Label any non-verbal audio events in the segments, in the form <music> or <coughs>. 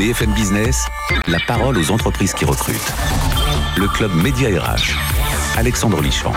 BFM Business, la parole aux entreprises qui recrutent. Le club Média RH. Alexandre Lichamp.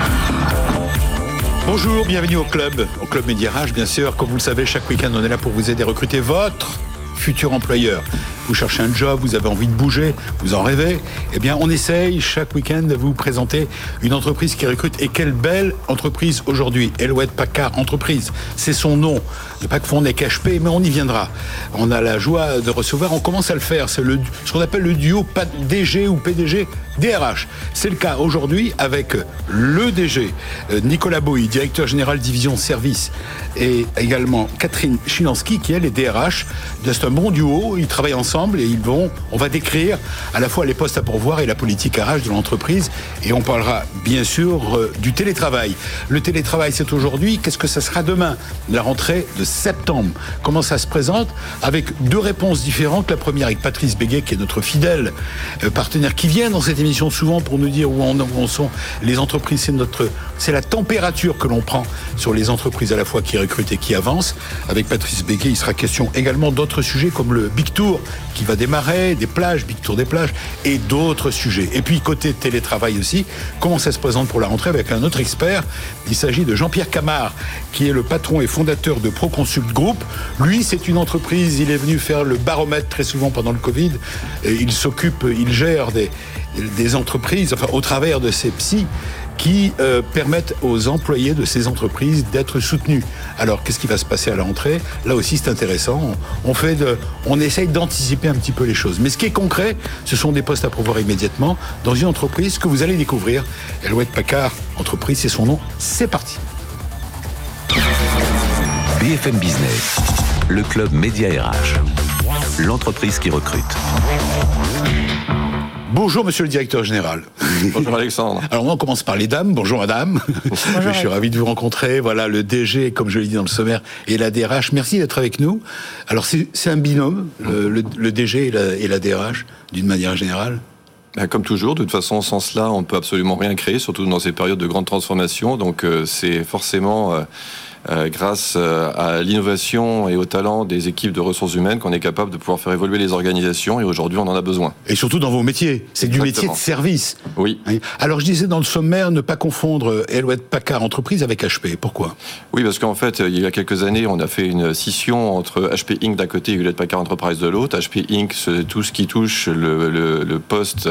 Bonjour, bienvenue au club, au club Média RH, bien sûr. Comme vous le savez, chaque week-end, on est là pour vous aider à recruter votre futur employeur. Vous cherchez un job, vous avez envie de bouger, vous en rêvez, eh bien on essaye chaque week-end de vous présenter une entreprise qui recrute. Et quelle belle entreprise aujourd'hui, Elouette Packard Entreprise. C'est son nom. Le pack fond n'est qu'HP, mais on y viendra. On a la joie de recevoir, on commence à le faire. C'est ce qu'on appelle le duo DG ou PDG DRH. C'est le cas aujourd'hui avec le DG, euh, Nicolas Boy, directeur général division service, et également Catherine Chilansky, qui elle est DRH. C'est un bon duo, ils travaillent ensemble et ils vont, on va décrire à la fois les postes à pourvoir et la politique RH de l'entreprise. Et on parlera bien sûr euh, du télétravail. Le télétravail, c'est aujourd'hui. Qu'est-ce que ça sera demain? La rentrée de septembre. Comment ça se présente? Avec deux réponses différentes. La première avec Patrice Béguet, qui est notre fidèle euh, partenaire, qui vient dans cette émission souvent pour nous dire où on, sont les entreprises. C'est notre, c'est la température que l'on prend sur les entreprises à la fois qui recrutent et qui avancent. Avec Patrice Béguet, il sera question également d'autres sujets comme le Big Tour qui va démarrer, des plages, Big Tour des plages et d'autres sujets. Et puis côté télétravail aussi, comment ça se présente pour la rentrée avec un autre expert. Il s'agit de Jean-Pierre Camard, qui est le patron et fondateur de Proconsult Group. Lui, c'est une entreprise, il est venu faire le baromètre très souvent pendant le Covid. Et il s'occupe, il gère des, des entreprises, enfin au travers de ces psys qui euh, permettent aux employés de ces entreprises d'être soutenus. Alors, qu'est-ce qui va se passer à la rentrée? Là aussi, c'est intéressant. On, fait on essaye d'anticiper un petit peu les choses. Mais ce qui est concret, ce sont des postes à pouvoir immédiatement dans une entreprise que vous allez découvrir. Elouette Packard, entreprise, c'est son nom. C'est parti. BFM Business, le club Média RH, l'entreprise qui recrute. Bonjour, monsieur le directeur général. Bonjour, Alexandre. <laughs> Alors, on commence par les dames. Bonjour, madame. je suis ravi de vous rencontrer. Voilà, le DG, comme je l'ai dit dans le sommaire, et la DRH. Merci d'être avec nous. Alors, c'est un binôme, le, DG et la, DRH, d'une manière générale? Ben, comme toujours, de toute façon, sans cela, on peut absolument rien créer, surtout dans ces périodes de grande transformation. Donc, euh, c'est forcément euh, euh, grâce euh, à l'innovation et au talent des équipes de ressources humaines qu'on est capable de pouvoir faire évoluer les organisations et aujourd'hui on en a besoin. Et surtout dans vos métiers, c'est du métier de service. Oui. Alors je disais dans le sommaire ne pas confondre Elouette Packard entreprise avec HP. Pourquoi? Oui, parce qu'en fait il y a quelques années on a fait une scission entre HP Inc d'un côté et Hewlett Packard Enterprise de l'autre. HP Inc c'est tout ce qui touche le, le, poste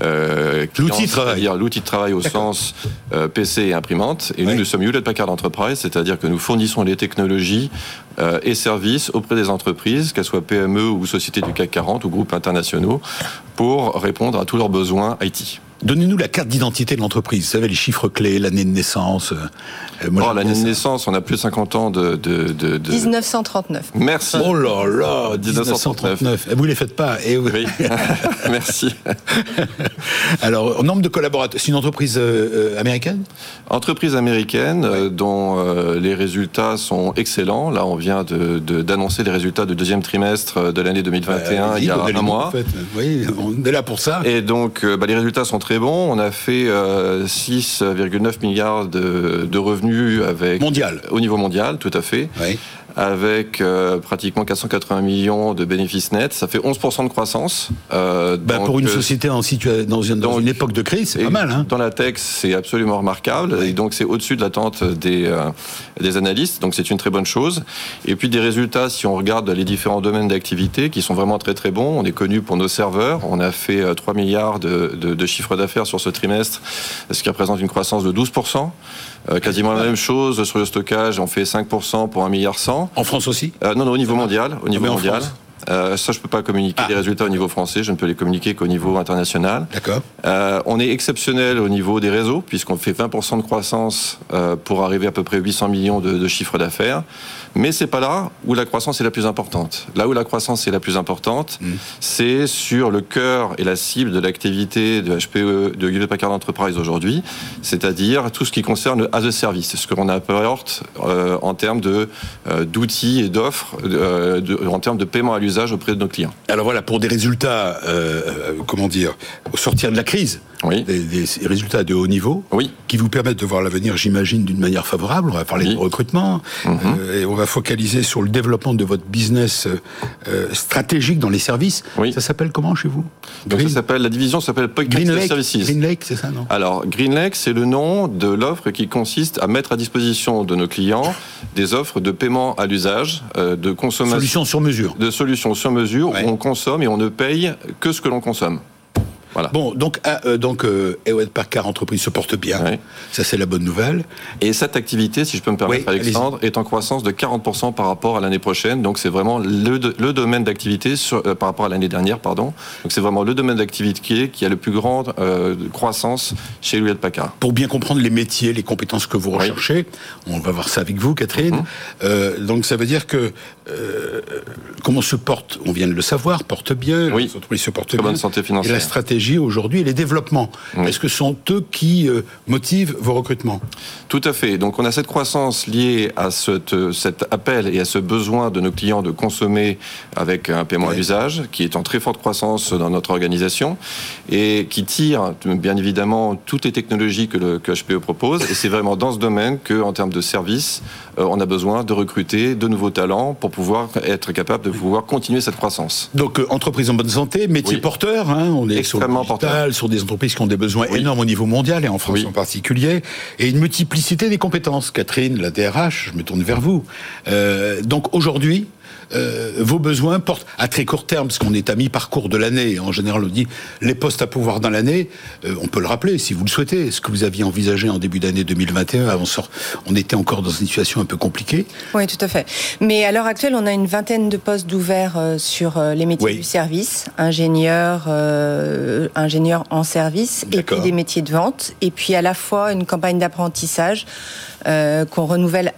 euh, l'outil de travail, l'outil de travail au sens euh, PC et imprimante. Et nous nous sommes Hewlett Packard Enterprise, c'est-à-dire que nous fournissons les technologies euh, et services auprès des entreprises, qu'elles soient PME ou sociétés du CAC 40 ou groupes internationaux, pour répondre à tous leurs besoins IT. Donnez-nous la carte d'identité de l'entreprise. Vous savez, les chiffres clés, l'année de naissance. Euh, oh, l'année de naissance, on a plus de 50 ans de... de, de, 1939. Merci. Oh là là, 1939. Vous ne les faites pas. Eh oui. <laughs> Merci. Alors, nombre de collaborateurs, c'est une entreprise euh, euh, américaine? Entreprise américaine dont les résultats sont excellents. Là, on vient d'annoncer les résultats du deuxième trimestre de l'année 2021, il y a un mois. En fait. Oui, on est là pour ça. Et donc, bah, les résultats sont très très bon. On a fait 6,9 euh, milliards de, de, revenus avec mondial au niveau mondial, tout à fait. Oui avec euh, pratiquement 480 millions de bénéfices nets. Ça fait 11% de croissance. Euh, bah pour une euh, société en dans, une, dans une époque de crise, c'est pas mal. Hein dans la tech, c'est absolument remarquable. Et donc, c'est au-dessus de l'attente des, euh, des analystes. Donc, c'est une très bonne chose. Et puis, des résultats, si on regarde les différents domaines d'activité, qui sont vraiment très, très bons. On est connu pour nos serveurs. On a fait 3 milliards de, de, de chiffre d'affaires sur ce trimestre, ce qui représente une croissance de 12%. Euh, quasiment la même chose sur le stockage, on fait 5% pour 1 milliard 100. En France aussi euh, Non, non, au niveau mondial. Au niveau mondial. Euh, ça, je peux pas communiquer ah. les résultats au niveau français, je ne peux les communiquer qu'au niveau international. D'accord. Euh, on est exceptionnel au niveau des réseaux, puisqu'on fait 20% de croissance euh, pour arriver à peu près 800 millions de, de chiffres d'affaires. Mais c'est pas là où la croissance est la plus importante. Là où la croissance est la plus importante, mm. c'est sur le cœur et la cible de l'activité de HPE, de Hewlett Packard Enterprise aujourd'hui, c'est-à-dire tout ce qui concerne as a service, ce que l'on apporte euh, en termes de euh, d'outils et d'offres, euh, en termes de paiement à l'usage auprès de nos clients. Alors voilà, pour des résultats, comment dire, au sortir de la crise, des, des, résultats de haut niveau, oui. qui vous permettent de voir l'avenir, j'imagine, d'une manière favorable. On va parler de recrutement, mhm. euh, et on va focaliser sur le développement de votre business euh, stratégique dans les services. Oui. Ça s'appelle comment chez vous? Donc ça s'appelle la division s'appelle Green Lake, Services. Green Lake, c'est ça, non? Alors Green Lake, c'est le nom de l'offre qui consiste à mettre à disposition de nos clients des offres de paiement à l'usage, euh, de consommation. Solutions sur mesure. De solutions sur mesure où on consomme et on ne paye que ce que l'on consomme. Bon, donc, ah, euh, donc euh, Packard entreprise se porte bien. Ça, c'est la bonne nouvelle. Et cette activité, si je peux me permettre, Alexandre, est en croissance de 40% par rapport à l'année prochaine. Donc, c'est vraiment le, le domaine d'activité euh, par rapport à l'année dernière, pardon. Donc, c'est vraiment le domaine d'activité qui a le plus grande euh, croissance chez Hewlett Packard. Pour bien comprendre les métiers, les compétences que vous recherchez, on va voir ça avec vous, Catherine. Mhm. Euh, donc, ça veut dire que comment se porte On vient de le savoir, porte bien. Oui. L'entreprise se porte Très bien. bonne santé financière. Et la stratégie aujourd'hui et les développements. Est-ce que ce sont eux qui euh, motivent vos recrutements? Tout à fait. Donc on a cette croissance liée à cette, cet appel et à ce besoin de nos clients de consommer avec un paiement à l'usage, qui est en très forte croissance dans notre organisation et qui tire bien évidemment toutes les technologies que le que HPE propose. Et c'est vraiment dans ce domaine que, en termes de services, euh, on a besoin de recruter de nouveaux talents pour pouvoir être capable de pouvoir continuer cette croissance. Donc euh, entreprise en bonne santé, métier porteur, hein, on est extrêmement sur des entreprises qui ont des besoins énormes au niveau mondial et en France en particulier, et une multiplicité des compétences. Catherine, la DRH, je me tourne vers vous. Euh, donc aujourd'hui, euh, vos besoins portent à très court terme, parce qu'on est à mi-parcours de l'année. En général, on dit les postes à pouvoir dans l'année. Euh, on peut le rappeler, si vous le souhaitez. Ce que vous aviez envisagé en début d'année 2021, on, sort, on était encore dans une situation un peu compliquée. Oui, tout à fait. Mais à l'heure actuelle, on a une vingtaine de postes d'ouverts euh, sur les métiers du service, ingénieur, euh, ingénieur en service, et puis des métiers de vente, et puis à la fois une campagne d'apprentissage qu'on renouvelle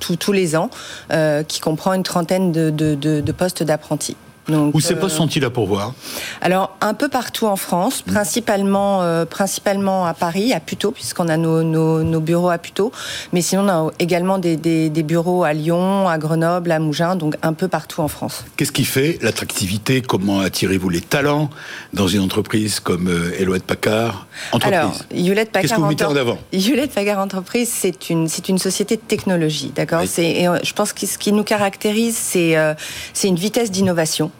tous les ans, euh, qui comprend une trentaine de postes d'apprentis. Où ces postes sont-ils à pourvoir Alors un peu partout en France, mmh. principalement euh, principalement à Paris, à Puteaux, puisqu'on a nos, nos, bureaux à Puteaux, mais sinon on a également des, des, bureaux à Lyon, à Grenoble, à Mougins, donc un peu partout en France. Qu'est-ce qui fait l'attractivité? Comment attirez-vous les talents dans une entreprise comme euh, Packard entreprise Alors Hewlett Packard. Qu'est-ce que vous mettez en avant? Hewlett Packard Entreprise, c'est une c'est une société de technologie, d'accord? C'est euh, je pense que ce qui nous caractérise, c'est euh, c'est une vitesse d'innovation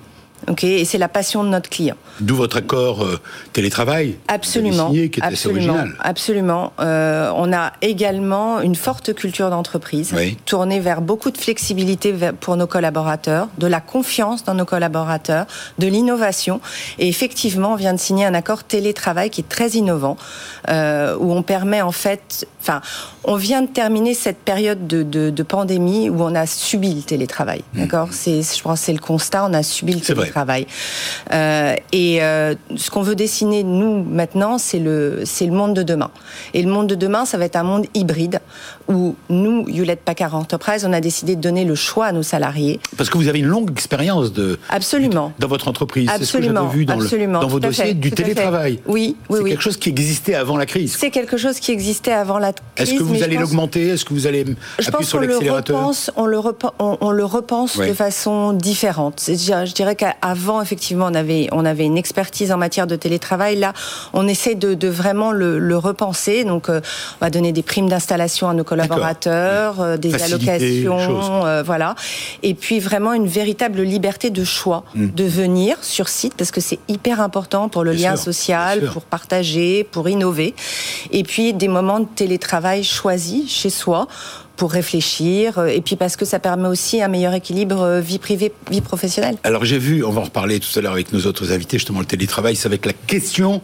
et c'est la passion de notre client. D'où votre accord euh, télétravail Absolument. Signé, qui est absolument, assez original. Absolument. Euh, on a également une forte culture d'entreprise, tournée vers beaucoup de flexibilité pour nos collaborateurs, de la confiance dans nos collaborateurs, de l'innovation. Et effectivement, on vient de signer un accord télétravail qui est très innovant, euh, où on permet en fait, enfin, on vient de terminer cette période de, de, de pandémie où on a subi le télétravail. Mmh. D'accord? C'est, je pense, c'est le constat. On a subi le télétravail Euh, et euh, ce qu'on veut dessiner, nous, maintenant, c'est le, c'est le monde de demain. Et le monde de demain, ça va être un monde hybride où nous, Hewlett Packard Enterprise, on a décidé de donner le choix à nos salariés. Parce que vous avez une longue expérience de absolument dans votre entreprise. Absolument, ce que vu dans, absolument, dans vos dossiers du télétravail. Oui, oui, c'est quelque chose qui existait avant la crise. C'est quelque chose qui existait avant la crise. Est-ce que vous allez l'augmenter? Est-ce que vous allez je appuyer sur l'accélérateur? On le repense, on, le repense de façon différente. Je dirais qu'avant, effectivement, on avait on avait une expertise en matière de télétravail. Là, on essaie de, vraiment le, repenser. Donc, euh, on va donner des primes d'installation à nos collaborateurs collaborateurs, euh, des allocations, euh, voilà. Et puis vraiment une véritable liberté de choix mm. de venir sur site parce que c'est hyper important pour le lien social, pour partager, pour innover. Et puis des moments de télétravail choisis chez soi pour réfléchir, euh, et puis parce que ça permet aussi un meilleur équilibre vie privée, vie professionnelle. Alors j'ai vu, on va en reparler tout à l'heure avec nos autres invités, justement le télétravail, c'est avec la question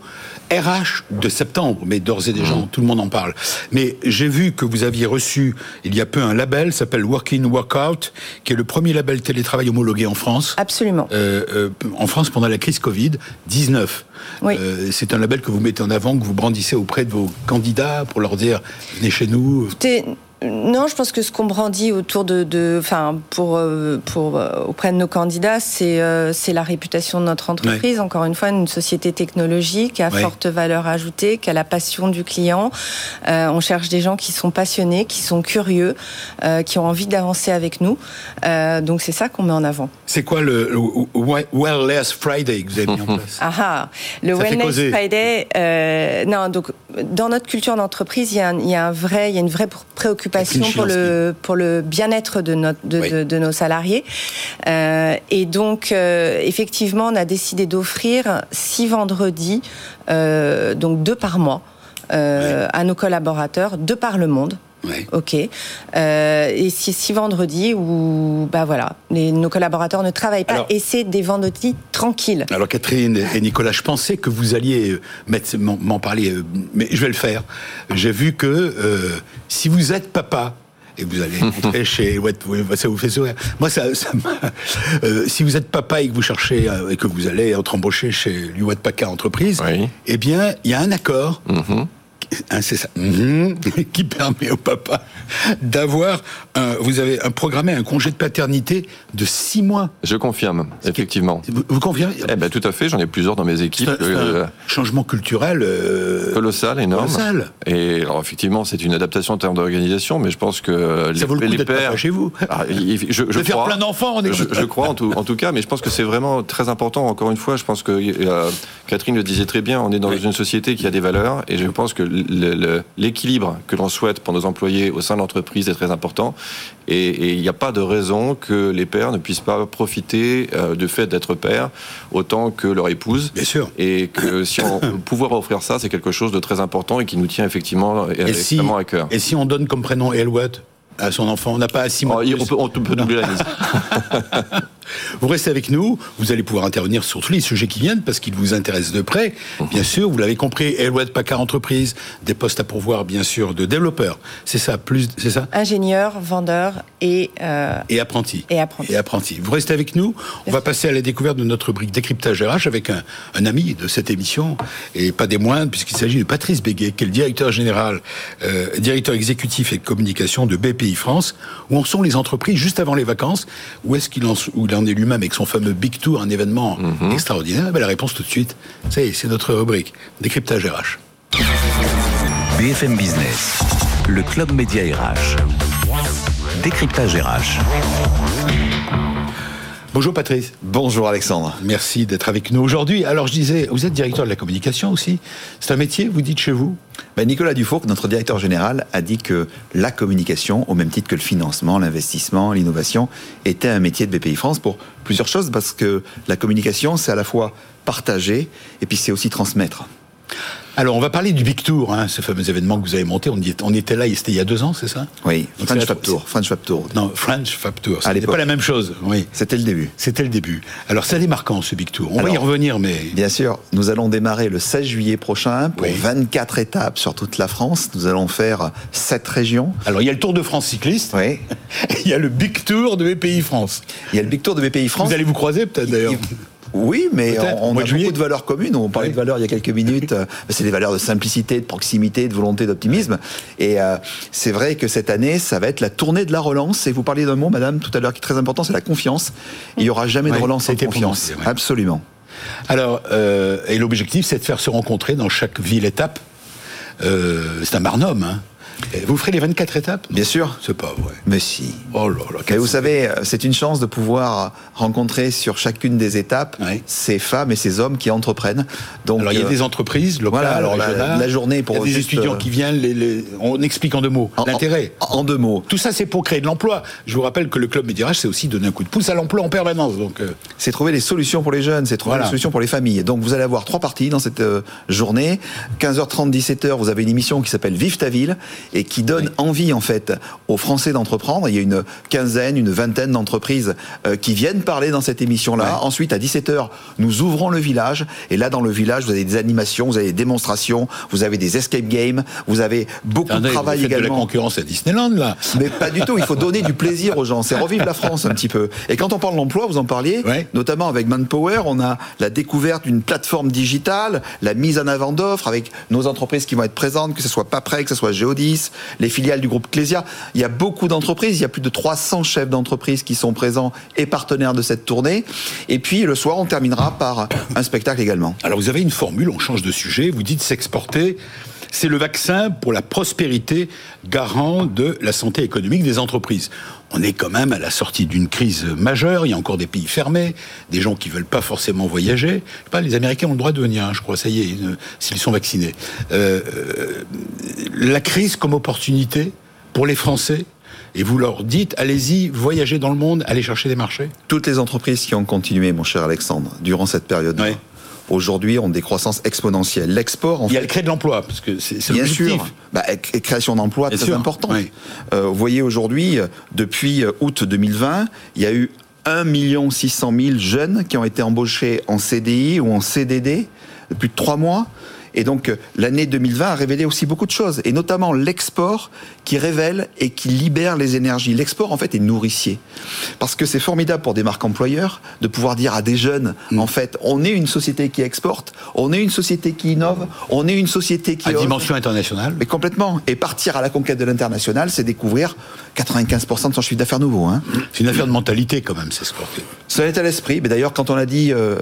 RH de septembre, mais d'ores et déjà, mmh. tout le monde en parle. Mais j'ai vu que vous aviez reçu il y a peu un label, s'appelle Working Workout, qui est le premier label télétravail homologué en France. Absolument. Euh, euh, en France pendant la crise Covid 19. Oui. Euh, c'est un label que vous mettez en avant, que vous brandissez auprès de vos candidats pour leur dire venez chez nous non, je pense que ce qu'on brandit autour de, enfin, pour, euh, pour euh, auprès de nos candidats, c'est euh, c'est la réputation de notre entreprise. Encore une fois, une société technologique à forte valeur ajoutée, qui a la passion du client. on cherche des gens qui sont passionnés, qui sont curieux, qui ont envie d'avancer avec nous. donc c'est ça qu'on met en avant. C'est quoi le, Wellness Friday que vous avez mis en <laughs> place? Ah, ah, le Wellness Friday. non, donc dans notre culture d'entreprise, il y, a il il y une vraie préoccupation pour le, pour le bien-être de, nos salariés. Euh, et donc, euh, effectivement, on a décidé d'offrir six vendredis, euh, donc deux par mois, à nos collaborateurs, deux par le monde. Ok. Euh, et c'est six vendredis où, bah voilà, nos collaborateurs ne travaillent pas et c'est des vendredis tranquilles. Alors Catherine et Nicolas, je pensais que vous alliez euh, m'en parler, euh, mais je vais le faire. J'ai vu que si vous êtes papa, et vous allez <laughs> rentrer chez ça vous fait sourire. Moi, ça, si vous êtes papa et que vous cherchez et que vous allez être embauché chez l'Uwet Paca Entreprise, eh bien, il y a un accord. Mm-hmm. Hein, c'est ça, mhm. <laughs> qui permet au papa d'avoir, vous avez un programmé un congé de paternité de six mois. Je confirme, effectivement. Vous, confirmez Eh ben tout à fait, j'en ai plusieurs dans mes équipes. un, euh, changement culturel euh, colossal, énorme. Colossal. Et alors effectivement, c'est une adaptation en termes d'organisation, mais je pense que ça les, vaut le coup pères chez vous. Ah, je, je, crois, faire plein d'enfants, on est. Je, je crois en tout, en tout, cas, mais je pense que c'est vraiment très important. Encore une fois, je pense que euh, Catherine le disait très bien. On est dans une société qui a des valeurs, et je pense que l'équilibre que l'on souhaite pour nos employés au sein de l'entreprise est très important. Et il n'y a pas de raison que les pères ne puissent pas profiter euh, du fait d'être pères autant que leur épouse. Bien sûr. Et que si on <coughs> pouvoir offrir ça, c'est quelque chose de très important et qui nous tient effectivement extrêmement à cœur. Et si on donne comme prénom Elwood à son enfant, on n'a pas à six mois. Oh, on, peut, on peut doubler la liste. <laughs> Vous restez avec nous, vous allez pouvoir intervenir sur tous les sujets qui viennent parce qu'ils vous intéressent de près. Bien sûr, vous l'avez compris, Elwed Packard Entreprise, des postes à pourvoir bien sûr de développeurs. C'est ça, plus, c'est ça Ingénieurs, vendeurs et euh, et apprentis. Et apprentis. Et apprentis. Vous restez avec nous. On va passer à la découverte de notre rubrique décryptage RH avec un, ami de cette émission et pas des moindres puisqu'il s'agit de Patrice Béguet, qui est le directeur général, euh, directeur exécutif et communication de BPI France. Où en sont les entreprises juste avant les vacances Où est-ce qu'il en, où il en est lui-même avec son fameux Big Tour, un événement mhm. extraordinaire ben, La réponse tout de suite, c'est notre rubrique, décryptage RH. BFM Business, le club média RH. Décryptage RH. Bonjour Patrice. Bonjour Alexandre. Merci d'être avec nous aujourd'hui. Alors je disais, vous êtes directeur de la communication aussi. C'est un métier, vous dites chez vous? Ben Nicolas Dufour, notre directeur général, a dit que la communication, au même titre que le financement, l'investissement, l'innovation, était un métier de BPI France pour plusieurs choses, parce que la communication, c'est à la fois partager et puis c'est aussi transmettre. Alors, on va parler du Big Tour, hein, ce fameux événement que vous avez monté. On, on était là, c'était il y a deux ans, c'est ça Oui, French Fab Tour. French Fab Tour. Non, French Fab Tour. C'était pas la même chose. Oui. C'était le début. C'était le début. Alors, c'est démarquant, ce Big Tour? On va y revenir, mais. Bien sûr. Nous allons démarrer le 16 juillet prochain pour 24 étapes sur toute la France. Nous allons faire 7 régions. Alors, il y a le Tour de France cycliste. Oui. <laughs> il y a le Big Tour de BPI France. Il y a le Big Tour de BPI France. Vous allez vous croiser, peut-être, d'ailleurs. Oui, mais on, a beaucoup de valeurs communes. On parlait de valeurs il y a quelques minutes. <laughs> Euh, c'est des valeurs de simplicité, de proximité, de volonté, d'optimisme. Et euh, c'est vrai que cette année, ça va être la tournée de la relance. Et vous parliez d'un mot, madame, tout à l'heure, qui est très important, c'est la confiance. Il n'y aura jamais de relance sans confiance. Absolument. Alors, euh, et l'objectif, c'est de faire se rencontrer dans chaque ville-étape. c'est un barnum, hein vous ferez les 24 étapes Bien sûr. C'est pas vrai. Mais si. Oh là là. Mais vous savez, c'est une chance de pouvoir rencontrer sur chacune des étapes ces femmes et ces hommes qui entreprennent. Donc, alors il y a euh, des entreprises locales, voilà, alors la, journée pour il y a des étudiants euh, qui viennent. Les, on explique en deux mots l'intérêt. En, deux mots. Tout ça, c'est pour créer de l'emploi. Je vous rappelle que le club Médirage, c'est aussi donner un coup de pouce à l'emploi en permanence. Donc, euh, c'est trouver des solutions pour les jeunes, c'est trouver des solutions pour les familles. Donc, vous allez avoir trois parties dans cette journée. 15h30, 17h, vous avez une émission qui s'appelle Vive ta ville et qui donne envie en fait aux Français d'entreprendre. Il y a une quinzaine, une vingtaine d'entreprises euh, qui viennent parler dans cette émission-là. Ensuite, à 17h, nous ouvrons le village. Et là, dans le village, vous avez des animations, vous avez des démonstrations, vous avez des escape games, vous avez beaucoup de travail également. de la concurrence à Disneyland, là. Mais pas du tout. Il faut donner du plaisir aux gens. C'est revivre la France un petit peu. Et quand on parle d'emploi, vous en parliez, notamment avec Manpower, on a la découverte d'une plateforme digitale, la mise en avant d'offres avec nos entreprises qui vont être présentes, que ce soit Paprec, que ce soit Geodis, Les filiales du groupe Clésia. Il y a beaucoup d'entreprises, il y a plus de 300 chefs d'entreprise qui sont présents et partenaires de cette tournée. Et puis le soir, on terminera par un spectacle également. Alors vous avez une formule, on change de sujet, vous dites s'exporter c'est le vaccin pour la prospérité garant de la santé économique des entreprises. On est quand même à la sortie d'une crise majeure. Il y a encore des pays fermés, des gens qui veulent pas forcément voyager. pas, les Américains ont le droit de venir, hein, je crois. Ça y est, s'ils sont vaccinés. Euh, euh, la crise comme opportunité pour les Français et vous leur dites allez-y, voyagez dans le monde, allez chercher des marchés Toutes les entreprises qui ont continué, mon cher Alexandre, durant cette période aujourd'hui ont des croissances exponentielles. L'export, en Il y a le créer de l'emploi, parce que c'est Bien sûr, bah, création d'emplois très important. Euh, vous voyez aujourd'hui, depuis août 2020, il y a eu 1 600 000 jeunes qui ont été embauchés en CDI ou en CDD depuis trois mois. Et donc l'année 2020 a révélé aussi beaucoup de choses, et notamment l'export qui révèle et qui libère les énergies. L'export en fait est nourricier, parce que c'est formidable pour des marques employeurs de pouvoir dire à des jeunes, mm. en fait, on est une société qui exporte, on est une société qui innove, on est une société qui... À dimension internationale Mais complètement. Et partir à la conquête de l'international, c'est découvrir 95% de son chiffre d'affaires nouveau. Hein. C'est une affaire de mentalité quand même, c'est ce C'est un état d'esprit. Mais d'ailleurs, quand on a dit... Euh,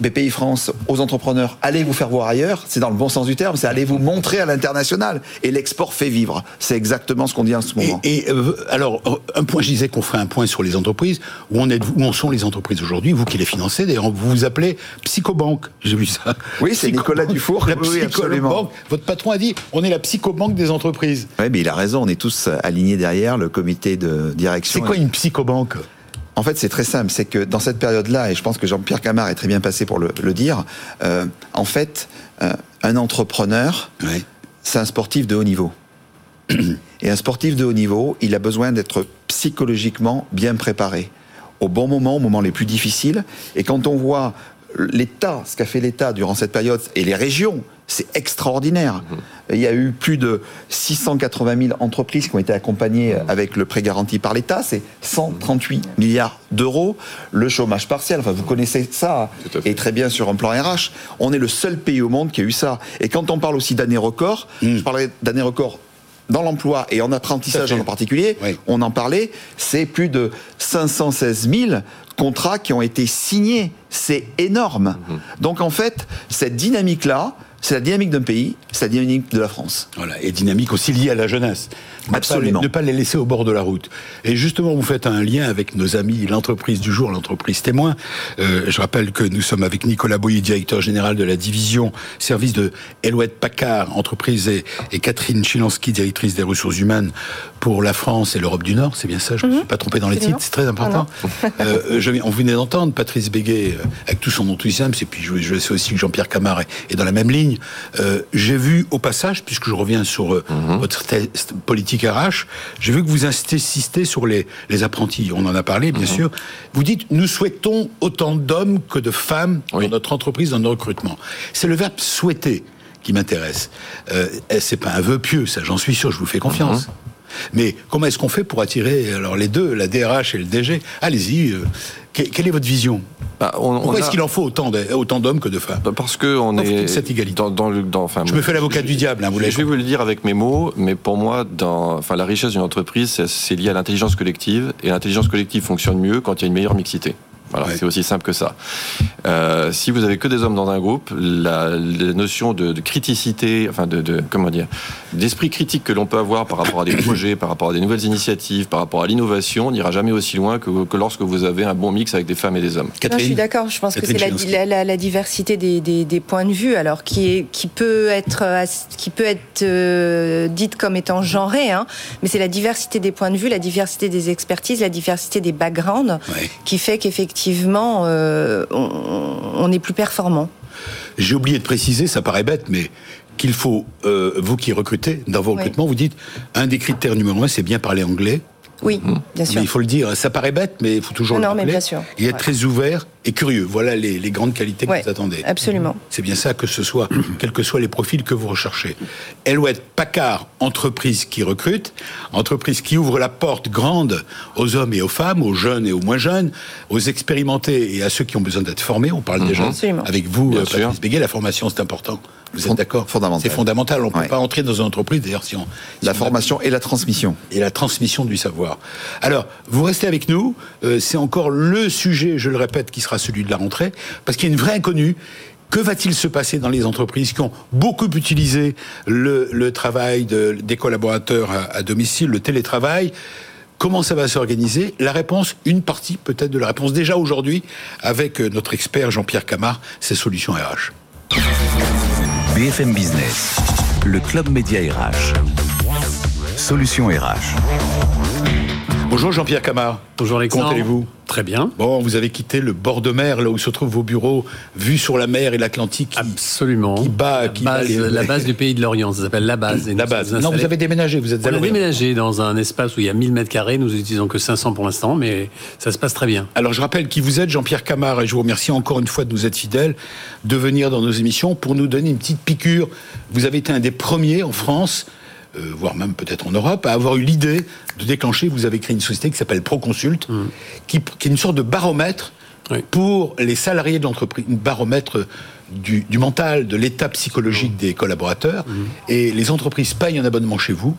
BPI France aux entrepreneurs, allez vous faire voir ailleurs, c'est dans le bon sens du terme, c'est allez vous montrer à l'international. Et l'export fait vivre. C'est exactement ce qu'on dit en ce moment. Et, euh, alors, un point, je disais qu'on ferait un point sur les entreprises. Où, on est, où en sont les entreprises aujourd'hui? Vous qui les financez, d'ailleurs, vous vous appelez Psychobanque. J'ai vu ça. Oui, c'est Nicolas Dufour. La oui, absolument. Votre patron a dit, on est la psychobanque des entreprises. Oui, mais il a raison, on est tous alignés derrière le comité de direction. C'est quoi une psychobanque? En fait, c'est très simple. C'est que dans cette période-là, et je pense que Jean-Pierre Camard est très bien passé pour le, dire, euh, en fait, euh, un entrepreneur, c'est un sportif de haut niveau. <clears throat> Et un sportif de haut niveau, il a besoin d'être psychologiquement bien préparé au bon moment, au moment les plus difficiles. Et quand on voit l'État, ce qu'a fait l'État durant cette période, et les régions, c'est extraordinaire. Il y a eu plus de 680 000 entreprises qui ont été accompagnées avec le prêt garanti par l'État. C'est 138 milliards d'euros. Le chômage partiel, enfin, vous connaissez ça, et très bien sur un plan RH. On est le seul pays au monde qui a eu ça. Et quand on parle aussi d'années records, mhm. je parlerai d'années records dans l'emploi et en apprentissage en particulier, on en parlait, c'est plus de 516 000 contrats qui ont été signés. C'est énorme. Donc en fait, cette dynamique-là, c'est la dynamique d'un pays, c'est la dynamique de la France. Voilà, et dynamique aussi liée à la jeunesse. Absolument. ne pas les laisser au bord de la route. Et justement, vous faites un lien avec nos amis, l'entreprise du jour, l'entreprise témoin. Euh, je rappelle que nous sommes avec Nicolas Boyer, directeur général de la division service de Elouette Packard, entreprise, et, et Catherine Chilansky, directrice des ressources humaines pour la France et l'Europe du Nord. C'est bien ça, je ne me suis mhm. pas trompé dans les titres, c'est très important. euh, je, on venait d'entendre Patrice Béguet, euh, avec tout son enthousiasme, et puis je, je sais aussi que Jean-Pierre Camard est, dans la même ligne. Euh, J'ai vu au passage, puisque je reviens sur euh, mhm. votre politique RH, j'ai vu que vous insistez sur les, les apprentis. On en a parlé, bien mhm. sûr. Vous dites, nous souhaitons autant d'hommes que de femmes dans notre entreprise, dans nos recrutements. C'est le verbe souhaiter qui m'intéresse. Euh, c'est pas un vœu pieux, ça, j'en suis sûr, je vous fais confiance. Mais comment est-ce qu'on fait pour attirer alors les deux, la DRH et le DG Allez-y. Euh, quelle est votre vision? Bah, Pourquoi est-ce qu'il en faut autant, d'hommes que de femmes? Bah, Parce que on est cette égalité. Dans, le, enfin, je me fais l'avocat du diable. Hein, vous je, je vais vous le dire avec mes mots, mais pour moi, dans, enfin, la richesse d'une entreprise, c'est lié à l'intelligence collective, et l'intelligence collective fonctionne mieux quand il y a une meilleure mixité. Voilà, c'est aussi simple que ça. Euh, si vous avez que des hommes dans un groupe, la, notion de, criticité, enfin de, comment dire, d'esprit critique que l'on peut avoir par rapport à des projets, par rapport à des nouvelles initiatives, par rapport à l'innovation, n'ira jamais aussi loin que, lorsque vous avez un bon mix avec des femmes et des hommes. je suis d'accord. Je pense que c'est la, diversité des, points de vue, alors qui est qui peut être qui peut être euh, dite comme étant genrée, hein, mais c'est la diversité des points de vue, la diversité des expertises, la diversité des backgrounds, qui fait qu'effectivement effectivement, euh, on, est plus performant. J'ai oublié de préciser, ça paraît bête, mais qu'il faut, euh, vous qui recrutez, dans vos recrutements, vous dites, un des critères numéro un, c'est bien parler anglais, Oui, mmh. bien sûr. Mais il faut le dire, ça paraît bête, mais il faut toujours le rappeler. Non, mais bien sûr. Il est très ouvert et curieux. Voilà les, grandes qualités que vous attendez. Absolument. C'est bien ça que ce soit, <coughs> quels que soient les profils que vous recherchez. Elouette Paccard, entreprise qui recrute, entreprise qui ouvre la porte grande aux hommes et aux femmes, aux jeunes et aux moins jeunes, aux expérimentés et à ceux qui ont besoin d'être formés. On parle déjà Absolument. avec vous, euh, Patrice Béguet, la formation c'est important. Vous êtes d'accord Fondamental. C'est fondamental. On ne peut pas entrer dans une entreprise, d'ailleurs, si on... la formation et la transmission. Et la transmission du savoir. Alors, vous restez avec nous. Euh, c'est encore le sujet, je le répète, qui sera celui de la rentrée, parce qu'il y a une vraie inconnue. Que va-t-il se passer dans les entreprises qui ont beaucoup utilisé le, travail des collaborateurs à, domicile, le télétravail? Comment ça va s'organiser? La réponse, une partie peut-être de la réponse déjà aujourd'hui, avec euh, notre expert Jean-Pierre Camard, ses solutions RH. BFM Business, le Club Média RH. Solutions RH. Bonjour Jean-Pierre Camard. Bonjour Alexandre. Comment allez-vous? Très bien. Bon, vous avez quitté le bord de mer, là où se trouvent vos bureaux, vus sur la mer et l'Atlantique. Absolument. Qui bat, la, qui base, la base du pays de l'Orient, ça s'appelle la base. la base. Non, vous avez déménagé, vous êtes On a déménagé dans un espace où il y a 1000 mètres carrés, nous n'utilisons que 500 pour l'instant, mais ça se passe très bien. Alors je rappelle qui vous êtes, Jean-Pierre Camard, et je vous remercie encore une fois de nous être fidèles, de venir dans nos émissions pour nous donner une petite piqûre. Vous avez été un des premiers en France euh, voire même peut-être en Europe, à avoir eu l'idée de déclencher, vous avez créé une société qui s'appelle Proconsult, mm. qui, est une sorte de baromètre pour les salariés de l'entreprise, un baromètre du, mental, de l'état psychologique mm. des collaborateurs. Mm. Et les entreprises payent un abonnement chez vous.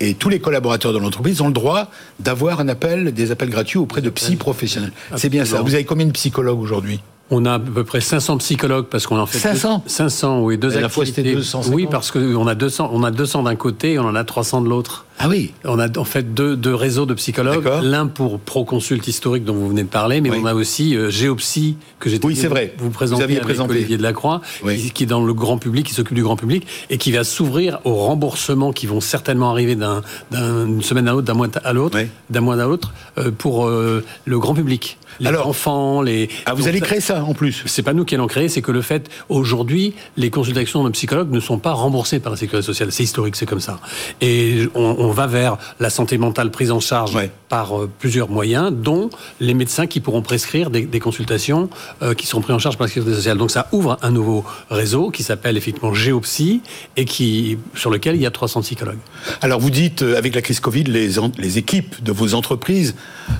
Et tous les collaborateurs de l'entreprise ont le droit d'avoir un appel, des appels gratuits auprès de psy professionnels. C'est bien ça. Vous avez combien de psychologues aujourd'hui? On a à peu près 500 psychologues parce qu'on en fait 500 500 oui deux la Fois, 200, oui parce qu'on a 200 on a 200 d'un côté et on en a 300 de l'autre. Ah oui. On a en fait deux, deux réseaux de psychologues, l'un pour Proconsult historique dont vous venez de parler, mais on a aussi euh, Géopsy que j'ai oui, c'est vrai. vous présenter vous avec présenté. Olivier Delacroix, qui, qui, est dans le grand public, qui s'occupe du grand public et qui va s'ouvrir aux remboursements qui vont certainement arriver d'une semaine à l'autre, d'un mois à l'autre, d'un mois à l'autre euh, pour euh, le grand public les Alors, enfants, les. Ah, vous allez créer ça en plus C'est pas nous qui allons créer, c'est que le fait, aujourd'hui, les consultations de psychologues ne sont pas remboursées par la sécurité sociale. C'est historique, c'est comme ça. Et on, va vers la santé mentale prise en charge par euh, plusieurs moyens, dont les médecins qui pourront prescrire des, consultations euh, qui seront prises en charge par la sécurité sociale. Donc ça ouvre un nouveau réseau qui s'appelle effectivement Géopsy et qui, sur lequel il y a 300 psychologues. Alors vous dites, euh, avec la crise Covid, les, les équipes de vos entreprises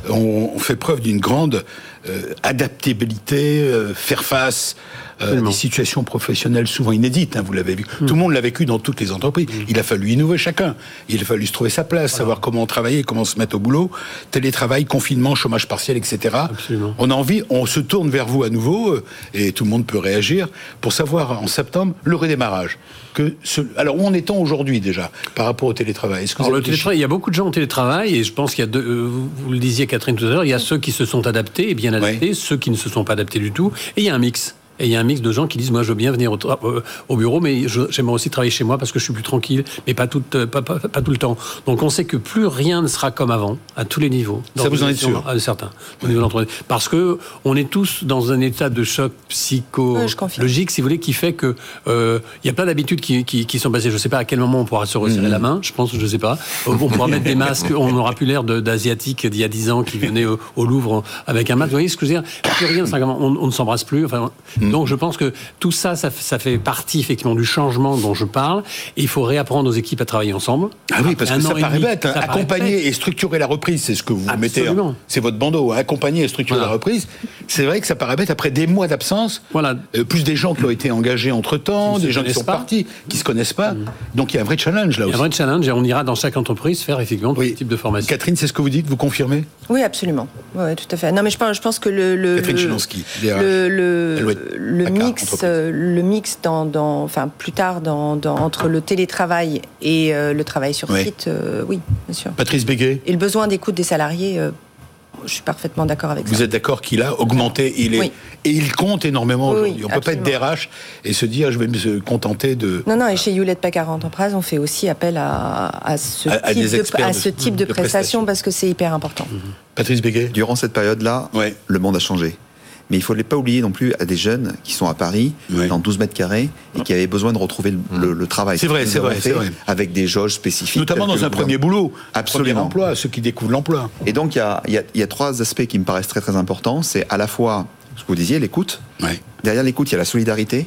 ont fait preuve d'une grande adaptabilité, euh, faire face euh, des situations professionnelles souvent inédites. Hein, vous l'avez vu. Hmm. Tout le monde l'a vécu dans toutes les entreprises. Hmm. Il a fallu innover chacun. Il a fallu se trouver sa place, savoir comment travailler, comment se mettre au boulot. Télétravail, confinement, chômage partiel, etc. On a envie, on se tourne vers vous à nouveau et tout le monde peut réagir pour savoir en septembre le redémarrage. Que ce... Alors où en est-on aujourd'hui déjà par rapport au télétravail, Alors, le télétravail Il y a beaucoup de gens en télétravail et je pense qu'il y a deux. Vous le disiez Catherine tout à l'heure, il y a ceux qui se sont adaptés et bien ceux qui ne se sont pas adaptés du tout, et il y a un mix. Et il y a un mix de gens qui disent moi je veux bien venir au, euh, bureau, mais j'aimerais aussi travailler chez moi parce que je suis plus tranquille, mais pas tout, euh, pas, tout le temps. Donc on sait que plus rien ne sera comme avant à tous les niveaux. Ça vous en êtes sûr à Certains. Au niveau de parce que on est tous dans un état de choc psychologique, si vous voulez, qui fait que euh, il y a plein d'habitudes qui, qui, sont passées. Je ne sais pas à quel moment on pourra se resserrer la mhm. main. Je pense, je ne sais pas. On pourra mettre des masques. On n'aura plus l'air d'asiatique d'il y a 10 ans qui venait au, Louvre avec un masque. Vous voyez ce que je veux dire? Plus rien, on, on ne s'embrasse plus. Enfin, Mm. Donc je pense que tout ça, ça, fait partie effectivement du changement dont je parle. Et il faut réapprendre aux équipes à travailler ensemble. Ah oui, parce que ça paraît bête. Hein. Accompagner et structurer la reprise, c'est ce que vous mettez. C'est votre bandeau. Hein. Accompagner et structurer la reprise. C'est vrai que ça paraît bête après des mois d'absence. Voilà. Euh, plus des gens qui ont été engagés entre temps, des gens qui sont partis, qui se connaissent pas. Mm. Donc il y a un vrai challenge là aussi. Il y a un vrai challenge et on ira dans chaque entreprise faire effectivement tout type de formation. Catherine, c'est ce que vous dites, vous confirmez? Oui, absolument. Oui, tout à fait. Non, mais je pense, je pense que le, le, Catherine le, le, le mix, euh, le mix dans, dans, enfin plus tard dans, dans, entre le télétravail et euh, le travail sur site, euh, oui, bien sûr. Patrice Béguet. Et le besoin d'écoute des salariés. je suis parfaitement d'accord avec ça. Vous êtes d'accord qu'il a augmenté, il est et il compte énormément aujourd'hui. on ne peut pas être DRH et se dire je vais me contenter de. Non non et chez Hewlett Packard Enterprise on fait aussi appel à, à ce type de, à ce type de, prestations, parce que c'est hyper important. Patrice Béguet. Durant cette période là, le monde a changé mais il ne faut pas oublier non plus à des jeunes qui sont à Paris, dans 12 mètres carrés, et qui avaient besoin de retrouver le, travail. C'est vrai, c'est vrai, vrai, Avec des jauges spécifiques. Notamment dans un premier boulot, absolument. Premier emploi, ceux qui découvrent l'emploi. Et donc, il y a, y, a, y a, trois aspects qui me paraissent très très importants. C'est à la fois, ce que vous disiez, l'écoute. Derrière l'écoute, il y a la solidarité.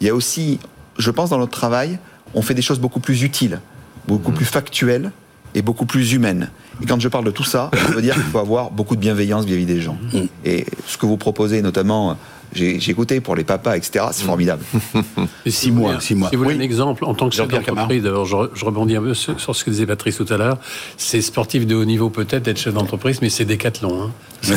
Il y a aussi, je pense, dans notre travail, on fait des choses beaucoup plus utiles, beaucoup mm. plus factuelles et beaucoup plus humaines. Et quand je parle de tout ça, ça veut dire qu'il faut avoir beaucoup de bienveillance vis-à-vis des gens. Mm. Et ce que vous proposez, notamment, j'ai écouté pour les papas, etc. C'est formidable. <laughs> six mois, six mois. Si vous voulez un exemple, en tant que chef d'entreprise, d'abord, je, rebondis un peu sur, ce que disait Patrice tout à l'heure. C'est sportif de haut niveau peut-être d'être chef d'entreprise, mais c'est décathlon. Hein. <laughs>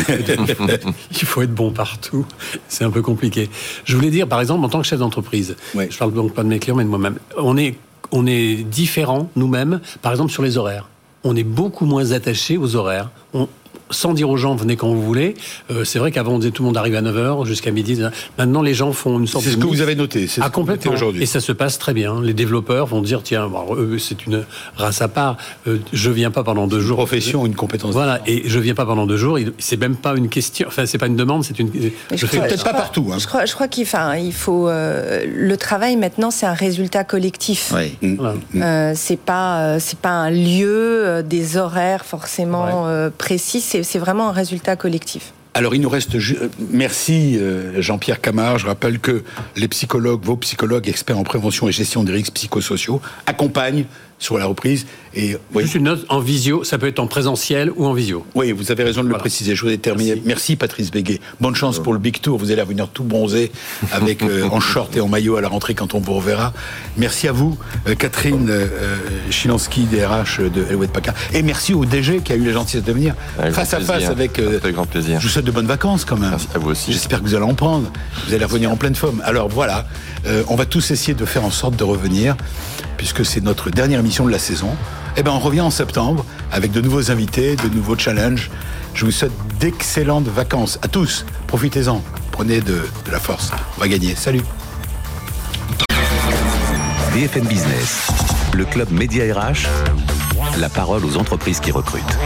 Il faut être bon partout. C'est un peu compliqué. Je voulais dire, par exemple, en tant que chef d'entreprise, je parle donc pas de mes clients, mais de moi-même. On est, on est différents nous-mêmes, par exemple sur les horaires on est beaucoup moins attaché aux horaires. Sans dire aux gens venez quand vous voulez. Euh, c'est vrai qu'avant on disait tout le monde arrive à 9h jusqu'à midi. Maintenant les gens font une sorte de. C'est ce que vous avez noté, c'est ah, aujourd'hui. Et ça se passe très bien. Les développeurs vont dire tiens, c'est une race à part. Euh, je viens pas pendant deux jours. Une profession, une compétence. Voilà, et je viens pas pendant deux jours. C'est même pas une question. Enfin, c'est pas une demande, c'est une. Je, fais peut-être pas partout. Hein. Je crois, je crois qu'il il faut. Euh, le travail maintenant, c'est un résultat collectif. Oui. Mmh. c'est pas, c'est pas un lieu, des horaires forcément précis. C'est vraiment un résultat collectif. Alors il nous reste, euh, merci euh, Jean-Pierre Camard, je rappelle que les psychologues, vos psychologues experts en prévention et gestion des risques psychosociaux accompagnent sur la reprise. Et, Juste une note, en visio, ça peut être en présentiel ou en visio. Oui, vous avez raison de le préciser. Je voudrais terminer. Merci. Patrice Béguet. Bonne chance pour le Big Tour. Vous allez revenir tout bronzé, avec, euh, <laughs> en short et en maillot à la rentrée quand on vous reverra. Merci à vous, euh, Catherine euh, Chilansky, DRH de Elouette Paca. Et merci au DG qui a eu la gentillesse de venir face à face avec. avec grand plaisir. Je vous souhaite de bonnes vacances quand même. Merci à vous aussi. J'espère que vous allez en prendre. Vous allez revenir en pleine forme. Alors voilà, on va tous essayer de faire en sorte de revenir puisque c'est notre dernière de la saison. Eh ben, on revient en septembre avec de nouveaux invités, de nouveaux challenges. Je vous souhaite d'excellentes vacances à tous. Profitez-en. Prenez de, de la force. On va gagner. Salut. BFM Business, le club Média RH, la parole aux entreprises qui recrutent.